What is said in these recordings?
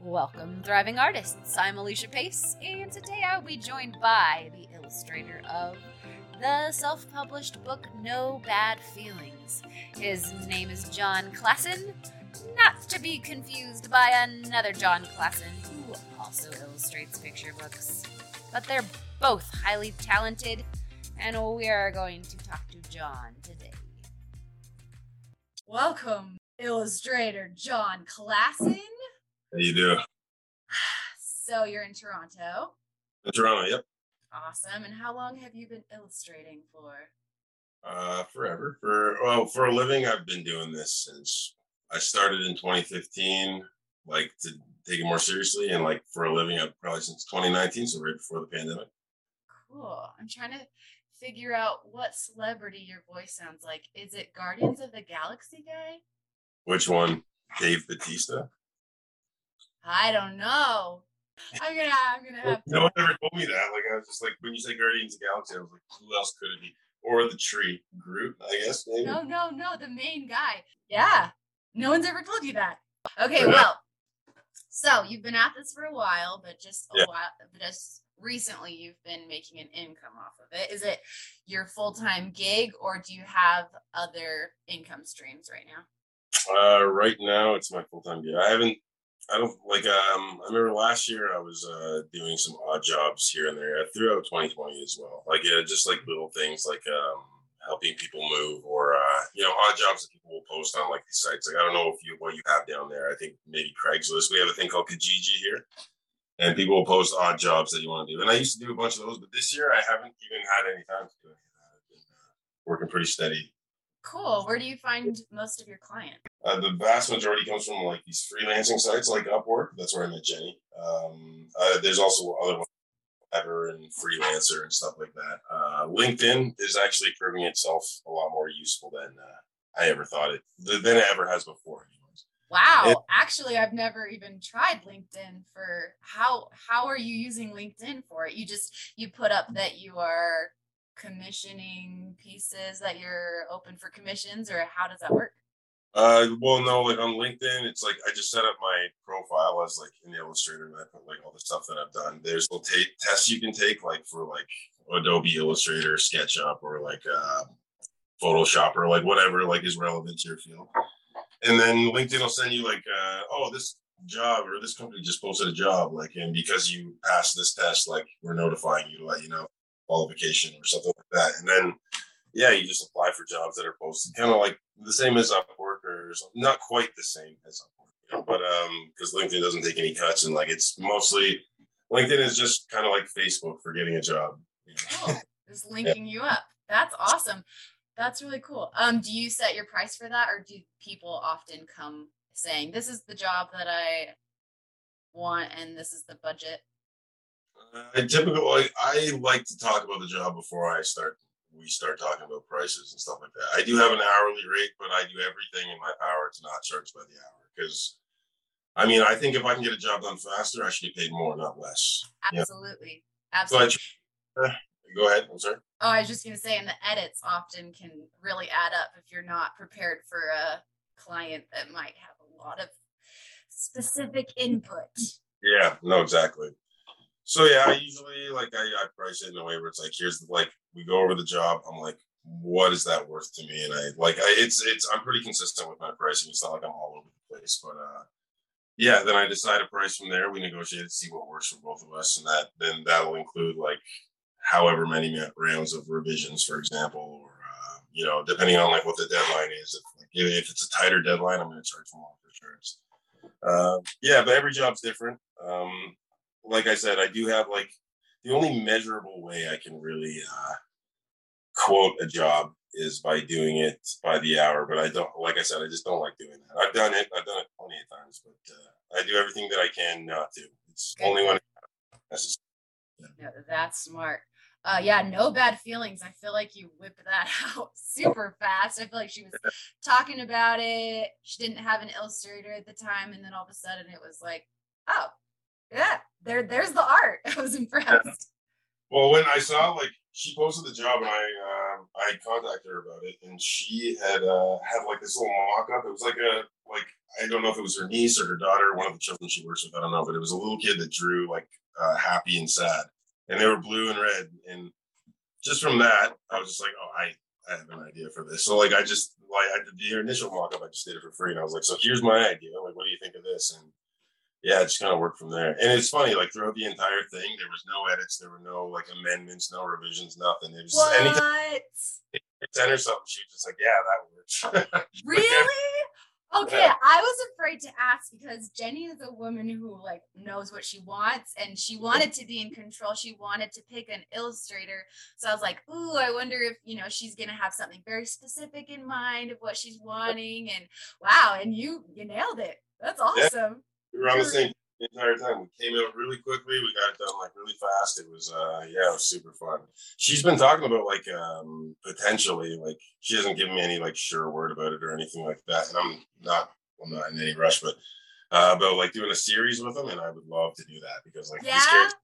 Welcome, thriving artists. I'm Alycia Pace, and today I'll be joined by the illustrator of the self published book No Bad Feelings. His name is Jon Klassen, not to be confused by another Jon Klassen who also illustrates picture books. But they're both highly talented, and we are going to talk to Jon today. Welcome, illustrator Jon Klassen. How you doing? So you're in Toronto. In Toronto, yep. Awesome. And how long have you been illustrating for? Uh, forever. For well, for a living, I've been doing this since I started in 2015. Like to take it more seriously, and like for a living, I've probably since 2019, so right before the pandemic. Cool. I'm trying to figure out what celebrity your voice sounds like. Is it Guardians of the Galaxy guy? Which one? Dave Bautista. I don't know. I'm gonna I'm gonna have to No one ever told me that. Like I was just like when you say Guardians of the Galaxy, I was like, who else could it be? Or the tree, Groot, I guess. Maybe. No, no, no, the main guy. Yeah. No one's ever told you that. Okay, well, so you've been at this for a while, but just a Yeah. while but just recently you've been making an income off of it. Is it your full-time gig or do you have other income streams right now? Uh, right now, it's my full time gig. I haven't. I don't like. Um, I remember last year I was uh doing some odd jobs here and there throughout 2020 as well. Like yeah, just like little things like um helping people move or uh you know odd jobs that people will post on like these sites. Like I don't know if you what you have down there. I think maybe Craigslist. We have a thing called Kijiji here. And people will post odd jobs that you want to do. And I used to do a bunch of those, but this year I haven't even had any time to do any of that. I've been uh, working pretty steady Cool. Where do you find most of your clients? Uh, the vast majority comes from like these freelancing sites like Upwork. That's where I met Jenny. Um, uh, there's also other ones, Fiverr and Freelancer and stuff like that. Uh, LinkedIn is actually proving itself a lot more useful than uh, I ever thought it than it ever has before. Anyways. Wow. It- Actually, I've never even tried LinkedIn for how how are you using LinkedIn for it? You just you put up that you are commissioning pieces that you're open for commissions or how does that work? Uh, well, no, like on LinkedIn, it's like I just set up my profile as like in Illustrator, and I put like all the stuff that I've done. There's little ta- tests you can take, like for like Adobe Illustrator, SketchUp, or like uh, Photoshop, or like whatever like is relevant to your field. And then LinkedIn will send you like, uh, oh, this job or this company just posted a job, like, and because you passed this test, like, we're notifying you to let you know qualification or something like that. And then yeah, you just apply for jobs that are posted, kind of like the same as Upwork or something. Not quite the same as Upwork, you know, but um, because LinkedIn doesn't take any cuts and like it's mostly LinkedIn is just kind of like Facebook for getting a job. you know. Oh, just linking you up. That's awesome. That's really cool. Um, do you set your price for that or do people often come saying this is the job that I want and this is the budget? I typically, I, I like to talk about the job before I start. We start talking about prices and stuff like that. I do have an hourly rate, but I do everything in my power to not charge by the hour because, I mean, I think if I can get a job done faster, I should get paid more, not less. Yeah. Absolutely. So Absolutely. uh, go ahead. I'm sorry. Oh, I was just gonna say, and the edits often can really add up if you're not prepared for a client that might have a lot of specific input. Yeah, no, exactly. So yeah, I usually like I, I price it in a way where it's like, here's the like we go over the job. I'm like, what is that worth to me? And I like I, it's it's I'm pretty consistent with my pricing. It's not like I'm all over the place, but uh yeah, then I decide a price from there. We negotiate to see what works for both of us, and that then that'll include like however many rounds of revisions, for example, or uh, you know, depending on like what the deadline is. If, like, if it's a tighter deadline, I'm going to charge more for sure. Uh, yeah, but every job's different. Um, like I said, I do have like the only measurable way I can really uh, quote a job is by doing it by the hour. But I don't, like I said, I just don't like doing that. I've done it, I've done it plenty of times, but uh, I do everything that I can not to. It's Good. only when necessary. No, that's smart. Uh, yeah, no bad feelings. I feel like you whipped that out super fast. I feel like she was talking about it. She didn't have an illustrator at the time, and then all of a sudden it was like, oh, yeah, there, there's the art. I was impressed. Well, when I saw like she posted the job and I um I contacted her about it and she had uh had like this little mock up. It was like a like I don't know if it was her niece or her daughter, one of the children she works with. I don't know, but it was a little kid that drew like uh, happy and sad, and they were blue and red. And just from that, I was just like, oh, I I have an idea for this. So like I just like I did the initial mock up, I just did it for free, and I was like, so here's my idea. Like, what do you think of this? And yeah, just kind of worked from there. And it's funny, like throughout the entire thing, there was no edits, there were no like amendments, no revisions, nothing. It was what? anytime sent her something, she was just like, yeah, that works. really? Okay, yeah. I was afraid to ask because Jenny is a woman who like knows what she wants and she wanted to be in control. She wanted to pick an illustrator. So I was like, "Ooh, I wonder if, you know, she's going to have something very specific in mind of what she's wanting." And wow, and you you nailed it. That's awesome. We were on the same the entire time. We came out really quickly. We got it done like really fast. It was uh yeah, it was super fun. She's been talking about like um potentially like she hasn't given me any like sure word about it or anything like that. And I'm not I'm not in any rush, but uh about like doing a series with them and I would love to do that because like yeah. this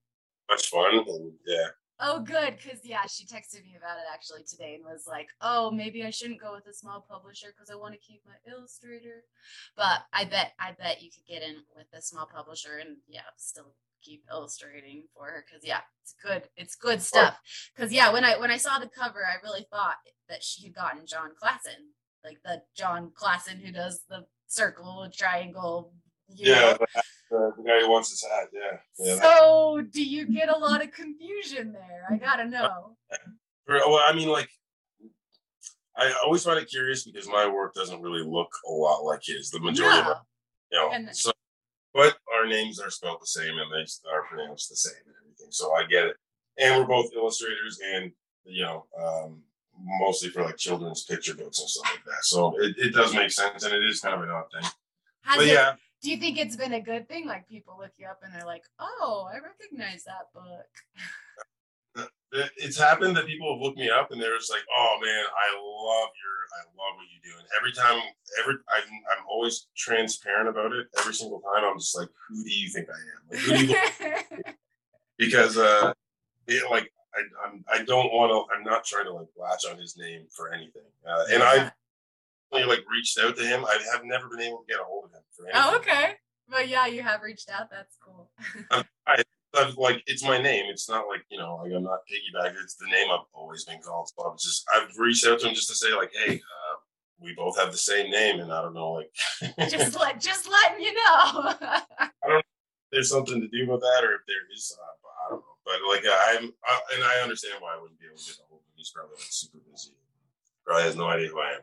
much fun and yeah. Oh, good. Because, yeah, she texted me about it actually today and was like, oh, maybe I shouldn't go with a small publisher because I want to keep my illustrator. But I bet, I bet you could get in with a small publisher and, yeah, still keep illustrating for her because yeah it's good it's good stuff because yeah when i when i saw the cover i really thought that she had gotten jon klassen like the jon klassen who does the circle triangle yeah the, the, guy who wants his hat. Yeah. yeah so, do you get a lot of confusion there? I gotta know. Well, I mean, like, I always find it curious because my work doesn't really look a lot like his. The majority yeah. of our, you know, and so, but our names are spelled the same and they are pronounced the same and everything. So I get it. And we're both illustrators and, you know, um, mostly for like children's picture books and stuff like that. So it, it does make sense and it is kind of an odd thing. Has but it, yeah do you think it's been a good thing? Like people look you up and they're like, "Oh, I recognize that book." It's happened that people have looked me up and they're just like, "Oh man, I love your, I love what you do." And every time, every I'm, I'm always transparent about it. Every single time, I'm just like, "Who do you think I am?" Like, who do you because, uh, it, like I, I'm, I don't want to. I'm not trying to like latch on his name for anything. Uh, and yeah. I like reached out to him. I have never been able to get a hold of him. Oh, okay. But yeah, you have reached out. That's cool. I, I've, like it's my name. It's not like you know, like I'm not piggyback. It's the name I've always been called. So I'm just I've reached out to him just to say like, hey, uh, we both have the same name, and I don't know, like just let just letting you know. I don't know if there's something to do with that, or if there is. Uh, I don't know. But like I'm, I, and I understand why I wouldn't be able to get a hold of him. He's probably like super busy. Probably has no idea who I am.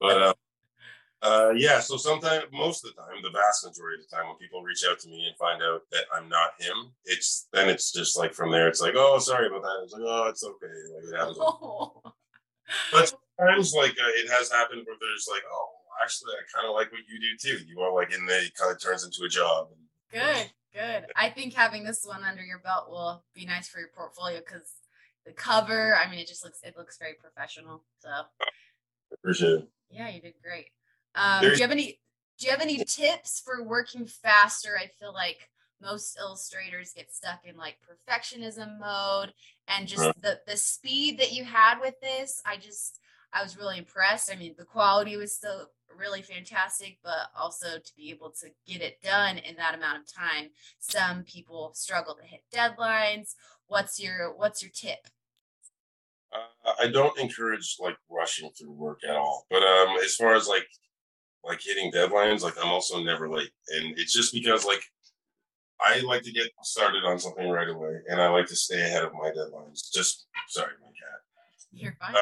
But uh, uh, yeah, so sometimes, most of the time, the vast majority of the time, when people reach out to me and find out that I'm not him, it's then it's just like from there, it's like, oh, sorry about that. It's like, oh, it's okay. Like it happens. Oh. But sometimes, like uh, it has happened where there's like, oh, actually, I kind of like what you do too. You are like, in then it kind of turns into a job. Good, good. I think having this one under your belt will be nice for your portfolio because the cover, I mean, it just looks it looks very professional. So appreciate it. Yeah, you did great. Um, do you have any do you have any tips for working faster? I feel like most illustrators get stuck in like perfectionism mode and just the the speed that you had with this, I just I was really impressed. I mean, the quality was still really fantastic, but also to be able to get it done in that amount of time. Some people struggle to hit deadlines. What's your what's your tip? Uh, I don't encourage like rushing through work at all. But um, as far as like like hitting deadlines, like I'm also never late, and it's just because like I like to get started on something right away, and I like to stay ahead of my deadlines. Just sorry, my cat. You're fine. Uh,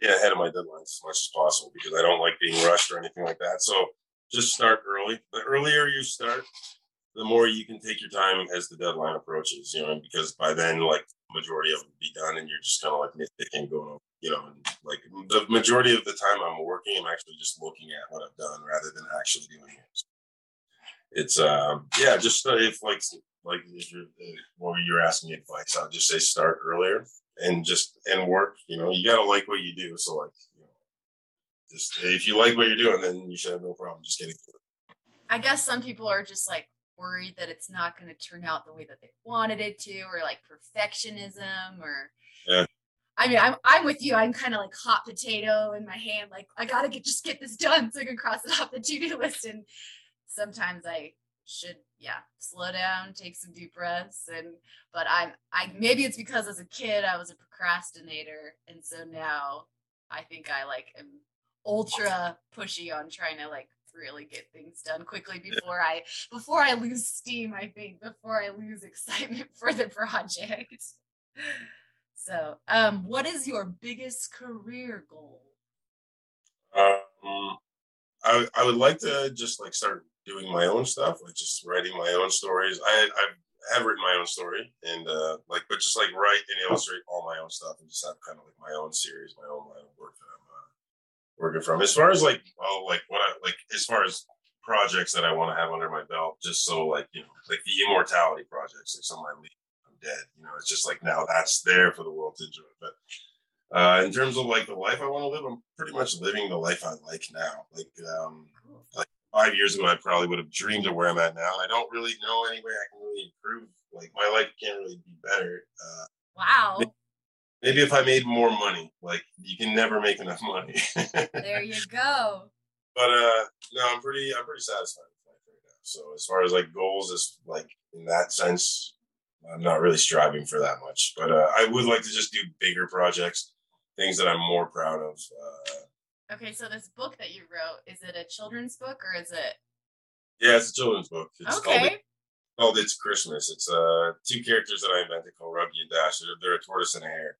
yeah, ahead of my deadlines as much as possible because I don't like being rushed or anything like that. So just start early. The earlier you start, the more you can take your time as the deadline approaches. You know, because by then, like majority of it be done, and you're just kind of like nitpicking, going, you know, and like the majority of the time I'm working, I'm actually just looking at what I've done rather than actually doing it. It's um yeah, just uh, if like like if you're uh, well, you're asking advice, I'll just say start earlier and just and work. You know, you gotta like what you do. So like, you know, just if you like what you're doing, then you should have no problem just getting to it. I guess some people are just like worried that it's not going to turn out the way that they wanted it to, or like perfectionism, or yeah. I mean, I'm I'm with you. I'm kind of like hot potato in my hand. Like I gotta get just get this done so I can cross it off the to do list. And sometimes I should, yeah, slow down, take some deep breaths. And but I'm I maybe it's because as a kid I was a procrastinator, and so now I think I like am ultra pushy on trying to like really get things done quickly before I before I lose steam. I think before I lose excitement for the project. So, um, what is your biggest career goal? Um, I I would like to just like start doing my own stuff, like just writing my own stories. I I have written my own story and uh like, but just like write and illustrate all my own stuff and just have kind of like my own series, my own line of work that I'm uh, working from. As far as like, oh, like what I like, as far as projects that I want to have under my belt, just so like you know, like the immortality projects, like some of my lead dead. You know, it's just like now that's there for the world to enjoy. But uh, in terms of like the life I want to live, I'm pretty much living the life I like now. Like, um, like five years ago, I probably would have dreamed of where I'm at now. I don't really know any way I can really improve. Like my life can't really be better. Uh, wow. Maybe, if I made more money, like you can never make enough money. there you go. But uh, no, I'm pretty, I'm pretty satisfied with life right now. So as far as like goals, is like in that sense, I'm not really striving for that much, but uh, I would like to just do bigger projects, things that I'm more proud of. Uh, okay, so this book that you wrote is it a children's book or is it? Yeah, it's a children's book. It's okay. Called, called It's Christmas. It's uh two characters that I invented called Ruggy and Dash. They're, they're a tortoise and a hare,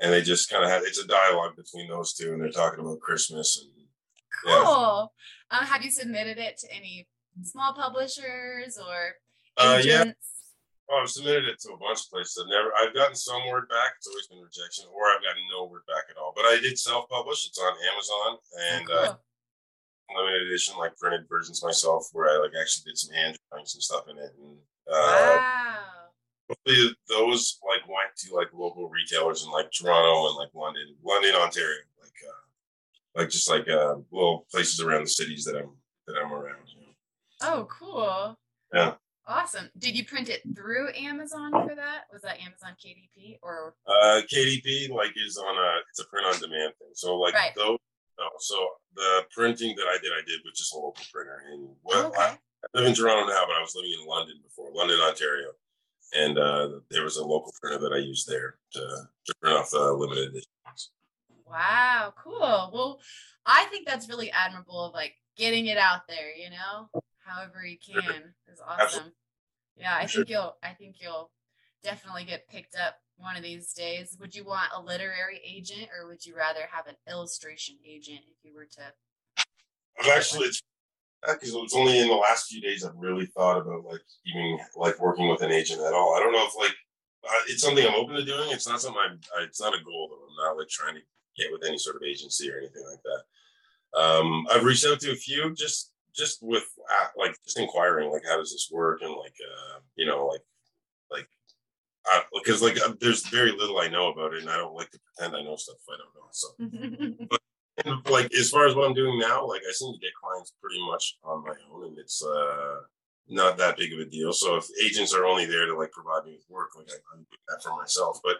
and they just kind of have it's a dialogue between those two, and they're talking about Christmas and. Cool. Yeah. Um, have you submitted it to any small publishers or agents? Uh, yeah. Oh, I've submitted it to a bunch of places. I've never, I've gotten some word back. It's always been rejection, or I've gotten no word back at all. But I did self-publish. It's on Amazon and oh, cool. uh, limited edition, like printed versions myself, where I like actually did some hand drawings and stuff in it. And uh, wow. hopefully those like to like local retailers in like Toronto and like London, London, Ontario, like uh, like just like uh, little places around the cities that I'm that I'm around. You know? Oh, cool. Yeah. Awesome. Did you print it through Amazon for that? Was that Amazon KDP or? Uh, KDP like is on a it's a print on demand thing. So like right. those. No, so the printing that I did, I did with just a local printer. And well, okay. I, I live in Toronto now, but I was living in London before, London, Ontario, and uh, there was a local printer that I used there to, to print off the limited editions. Wow, cool. Well, I think that's really admirable of like getting it out there. You know, however you can is awesome. Absolutely. Yeah, I think you'll I think you'll definitely get picked up one of these days. Would you want a literary agent or would you rather have an illustration agent if you were to I've actually because it's only in the last few days I've really thought about like even like working with an agent at all. I don't know if like uh, it's something I'm open to doing. It's not something I'm. I, it's not a goal though. I'm not like trying to get with any sort of agency or anything like that. Um, I've reached out to a few just just with uh, like just inquiring like how does this work and like uh you know like like because like uh, there's very little I know about it and I don't like to pretend I know stuff I don't know so but and, like as far as what I'm doing now like I seem to get clients pretty much on my own and it's uh not that big of a deal so if agents are only there to like provide me with work like I, I'm doing that for myself but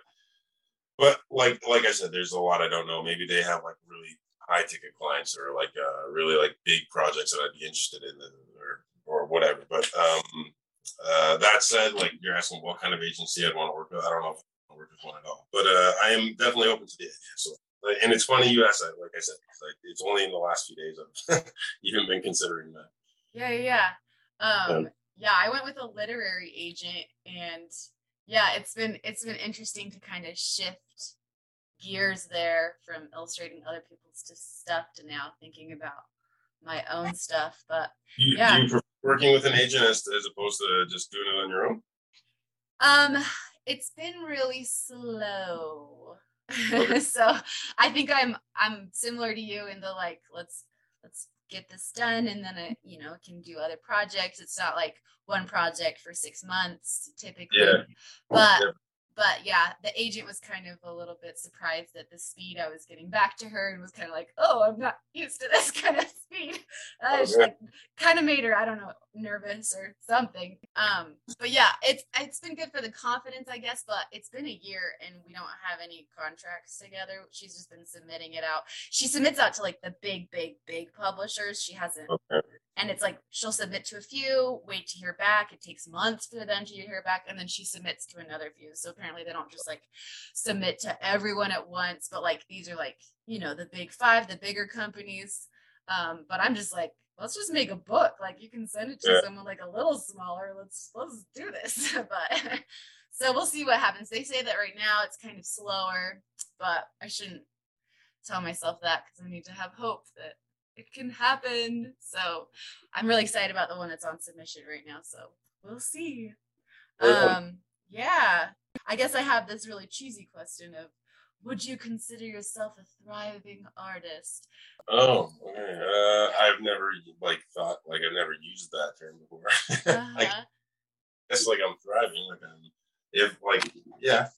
but like like I said there's a lot I don't know maybe they have like really high ticket clients or like uh, really like big projects that I'd be interested in or or whatever. But um, uh, that said, like you're asking what kind of agency I'd want to work with. I don't know if I want to work with one at all, but uh, I am definitely open to the idea. So, and it's funny you asked that. Like I said, like it's only in the last few days I've even been considering that. Yeah, yeah, um, yeah. I went with a literary agent, and yeah, it's been it's been interesting to kind of shift gears there from illustrating other people's stuff to now thinking about my own stuff. But you, yeah, you working with an agent as, as opposed to just doing it on your own? Um, it's been really slow. So I think I'm I'm similar to you in the like let's let's get this done and then it you know can do other projects. It's not like one project for six months typically, yeah. but. But yeah, the agent was kind of a little bit surprised at the speed I was getting back to her and was kind of like, oh, I'm not used to this kind of speed. Uh, Oh, she, like, kind of made her, I don't know, nervous or something. Um, but yeah, it's it's been good for the confidence, I guess. But it's been a year and we don't have any contracts together. She's just been submitting it out. She submits out to like the big, big, big publishers. She hasn't Okay. And it's like she'll submit to a few wait to hear back. It takes months for them to hear back and then she submits to another few. So apparently they don't just like submit to everyone at once but like these are like you know the big five the bigger companies. Um but i'm just like let's just make a book. Like you can send it to Yeah. someone like a little smaller. Let's let's do this. But so we'll see what happens. They say that right now it's kind of slower but i shouldn't tell myself that because i need to have hope that it can happen. So I'm really excited about the one that's on submission right now. So we'll see. Um, yeah. I guess I have this really cheesy question of would you consider yourself a thriving artist? Oh, okay. Uh, I've never like thought like I've never used that term before. Uh-huh. guess like I'm thriving. Like I'm, if like yeah,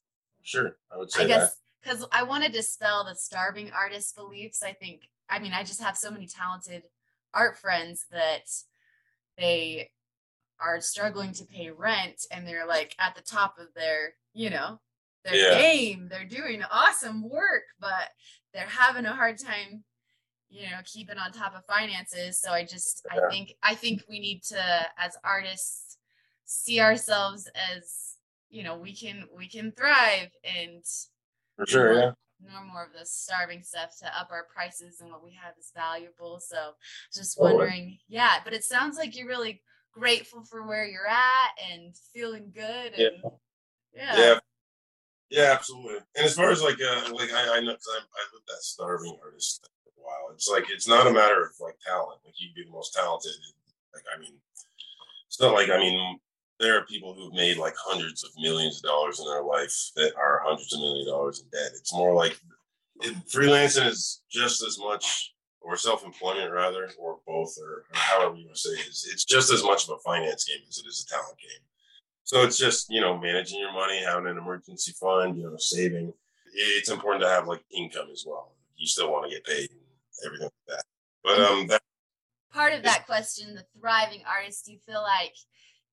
sure, I would say I guess because I want to dispel the starving artist beliefs. I think, I mean, I just have so many talented art friends that they are struggling to pay rent and they're like at the top of their, you know, their Yeah. game. They're doing awesome work, but they're having a hard time, you know, keeping on top of finances. So I just, Yeah. I think, I think we need to, as artists, see ourselves as, you know, we can, we can thrive and For sure, yeah. No more of this starving stuff to up our prices and what we have is valuable. So just wondering, yeah, but it sounds like you're really grateful for where you're at and feeling good Yeah. and yeah. Yeah. Yeah, absolutely. And as far as like, uh, like I, I know because I, I lived that starving artist thing for a while. It's like it's not a matter of like talent. Like you can be the most talented. Like I mean, it's not like I mean, there are people who've made like hundreds of millions of dollars in their life that are hundreds of million dollars in debt. It's more like it, freelancing is just as much, or self-employment rather, or both, or, or however you want to say it is. It's just as much of a finance game as it is a talent game. So it's just you know managing your money, having an emergency fund, you know, saving. It's important to have like income as well. You still want to get paid and everything like that. But um, that, Part of that question, the thriving artist, do you feel like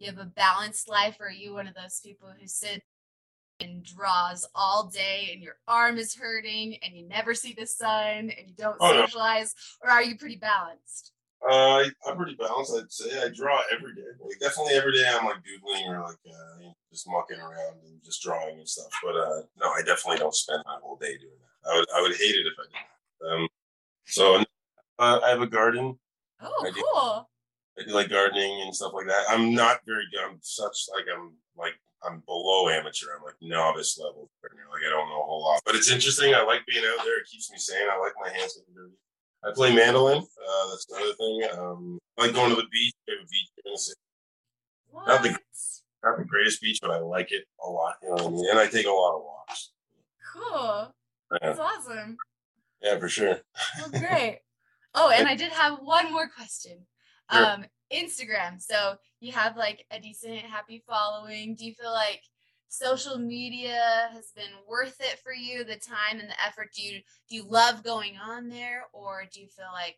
you have a balanced life or are you one of those people who sit and draws all day and your arm is hurting and you never see the sun and you don't Oh, no. socialize or are you pretty balanced? uh, I'm pretty balanced. I'd say I draw every day. Like definitely every day I'm like doodling or like uh, you know, just mucking around and just drawing and stuff. But uh, no, I definitely don't spend my whole day doing that. I would I would hate it if I did. Um, so uh, I have a garden. Oh, cool. I do like gardening and stuff like that. I'm not very good. I'm such like I'm like I'm below amateur. I'm like novice level gardener. Like I don't know a whole lot, but it's interesting. I like being out there. It keeps me sane. I like my hands getting dirty. I play mandolin. Uh, that's another thing. Um, I like going to the beach. We have a beach in the city. Not the- Not the greatest beach, but I like it a lot. You know what I mean? And I take a lot of walks. Cool. Yeah, That's awesome. yeah for sure. Well, great. Oh, and I did have one more question. Sure. Um, Instagram. So you have like a decent, happy following. Do you feel like social media has been worth it for you? The time and the effort. Do you do you love going on there, or do you feel like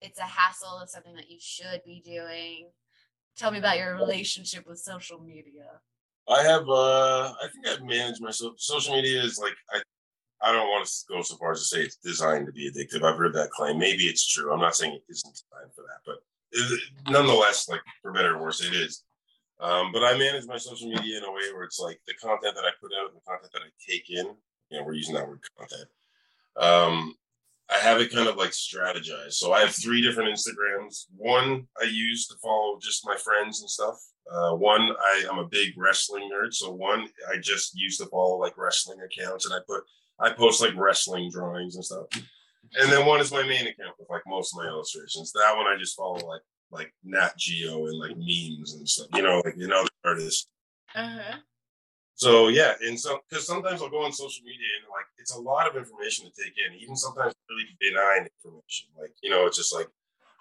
it's a hassle of something that you should be doing? Tell me about your relationship with social media. I have. uh I think I've managed my social media is like I. I don't want to go so far as to say it's designed to be addictive. I've heard that claim. Maybe it's true. I'm not saying it isn't designed for that, but it, nonetheless, like for better or worse, it is. Um, but I manage my social media in a way where it's like the content that I put out and the content that I take in. You know, we're using that word content. Um, I have it kind of like strategized. So I have three different Instagrams. One I use to follow just my friends and stuff. Uh, one I am a big wrestling nerd, so one I just used to follow like wrestling accounts, and I put I post like wrestling drawings and stuff. And then one is my main account with like most of my illustrations. That one I just follow like like Nat Geo and like memes and stuff. You know, like you know the artists. Uh huh. So yeah, and so because sometimes I'll go on social media and like it's a lot of information to take in, even sometimes really benign information. Like you know, it's just like,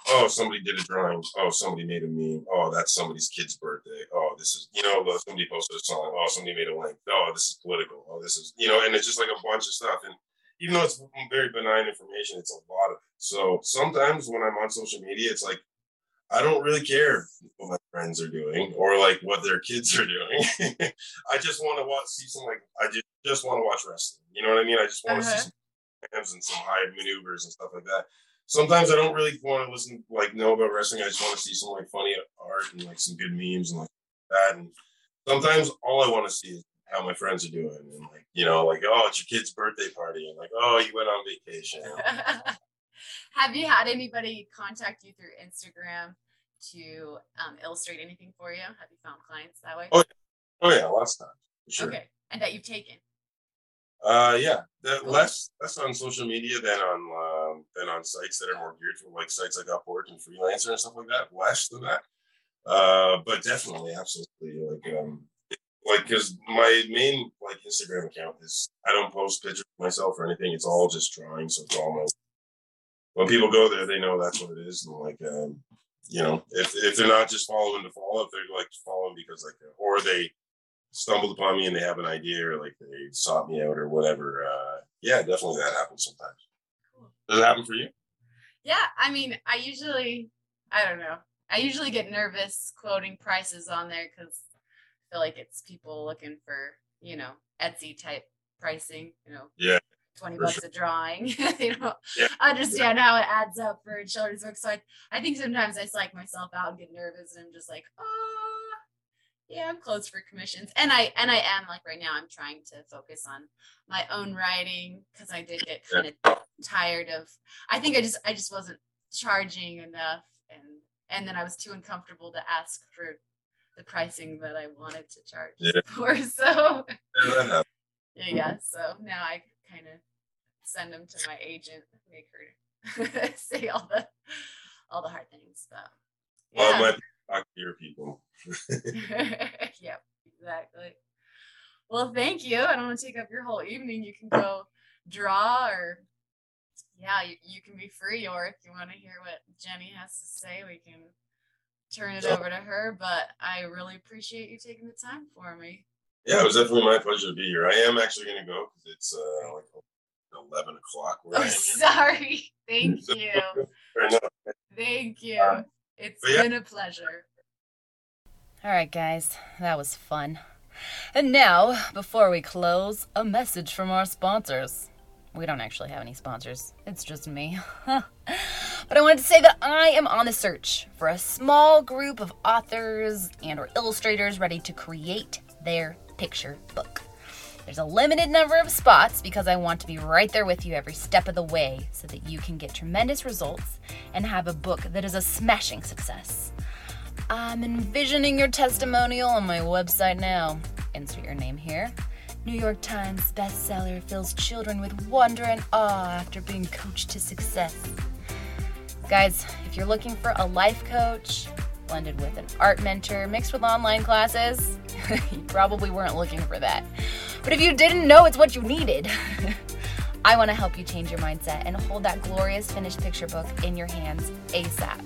oh, somebody did a drawing. Oh, somebody made a meme. Oh, that's somebody's kid's birthday. Oh, this is you know somebody posted a song, oh somebody made a link, oh this is political, oh this is you know, and it's just like a bunch of stuff. And even though it's very benign information, it's a lot of it. So sometimes when I'm on social media, it's like I don't really care what my friends are doing or like what their kids are doing. I just want to watch see some like I just, just want to watch wrestling. You know what I mean? I just want to uh-huh. see some and some high maneuvers and stuff like that. Sometimes I don't really want to listen like know about wrestling. I just want to see some like funny art and like some good memes and like that. And sometimes all I want to see is how my friends are doing and like you know like oh it's your kid's birthday party and like oh you went on vacation. Have you had anybody contact you through instagram to um, illustrate anything for you? Have you found clients that way? Oh, oh yeah lots of times sure. okay and that you've taken? Uh yeah the, less less on social media than on um, than on sites that are more geared for like sites like upwork and freelancer and stuff like that less than that. Uh but definitely absolutely like um like because my main like Instagram account is I don't post pictures of myself or anything. It's all just drawing. So it's all my when people go there, they know that's what it is. And like um, you know, if if they're not just following to follow, if they're like following because like or they stumbled upon me and they have an idea or like they sought me out or whatever. Uh, yeah, definitely that happens sometimes. Cool. Does it happen for you? Yeah, I mean, I usually I don't know. I usually get nervous quoting prices on there because feel like it's people looking for, you know, Etsy type pricing, you know. Yeah. 20 bucks sure. a drawing. you know yeah. understand yeah. how it adds up for children's book. So I, I think sometimes I psych myself out and get nervous and I'm just like, oh yeah, I'm closed for commissions. And I and I am like right now I'm trying to focus on my own writing because I did get kind of tired of I think I just I just wasn't charging enough and and then I was too uncomfortable to ask for the pricing that I wanted to charge yeah. for. So yeah, yeah, so now I kind of send them to my agent, make her say all the all the hard things. But yeah. well, my talk to your people. yep, exactly. Well, thank you. I don't want to take up your whole evening. You can go draw or yeah, you, you can be free or if you want to hear what Jenny has to say, we can turn it over to her, but I really appreciate you taking the time for me. Yeah, it was definitely my pleasure to be here. I am actually going to go because it's uh, like 11 o'clock. Where oh, sorry. Thank you. Thank you. Um, it's yeah. been a pleasure. All right, guys, that was fun. And now, before we close, a message from our sponsors. We don't actually have any sponsors, it's just me. but I wanted to say that I am on the search for a small group of authors and or illustrators ready to create their picture book. There's a limited number of spots because I want to be right there with you every step of the way so that you can get tremendous results and have a book that is a smashing success. I'm envisioning your testimonial on my website now. Insert your name here. New York Times bestseller fills children with wonder and awe after being coached to success. Guys, if you're looking for a life coach blended with an art mentor mixed with online classes, you probably weren't looking for that. But if you didn't know it's what you needed, I want to help you change your mindset and hold that glorious finished picture book in your hands ASAP.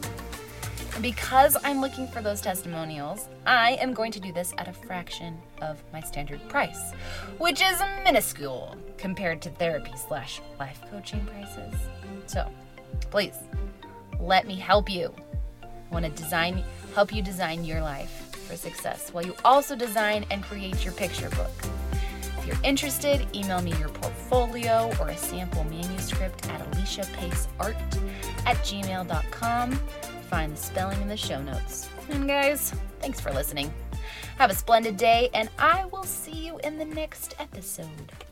And because I'm looking for those testimonials, I am going to do this at a fraction of my standard price, which is minuscule compared to therapy slash life coaching prices. So, please, let me help you. I want to design, help you design your life for success while you also design and create your picture book. If you're interested, email me your portfolio or a sample manuscript at alyciapaceart at gmail.com find the spelling in the show notes. And guys, thanks for listening. Have a splendid day, and I will see you in the next episode.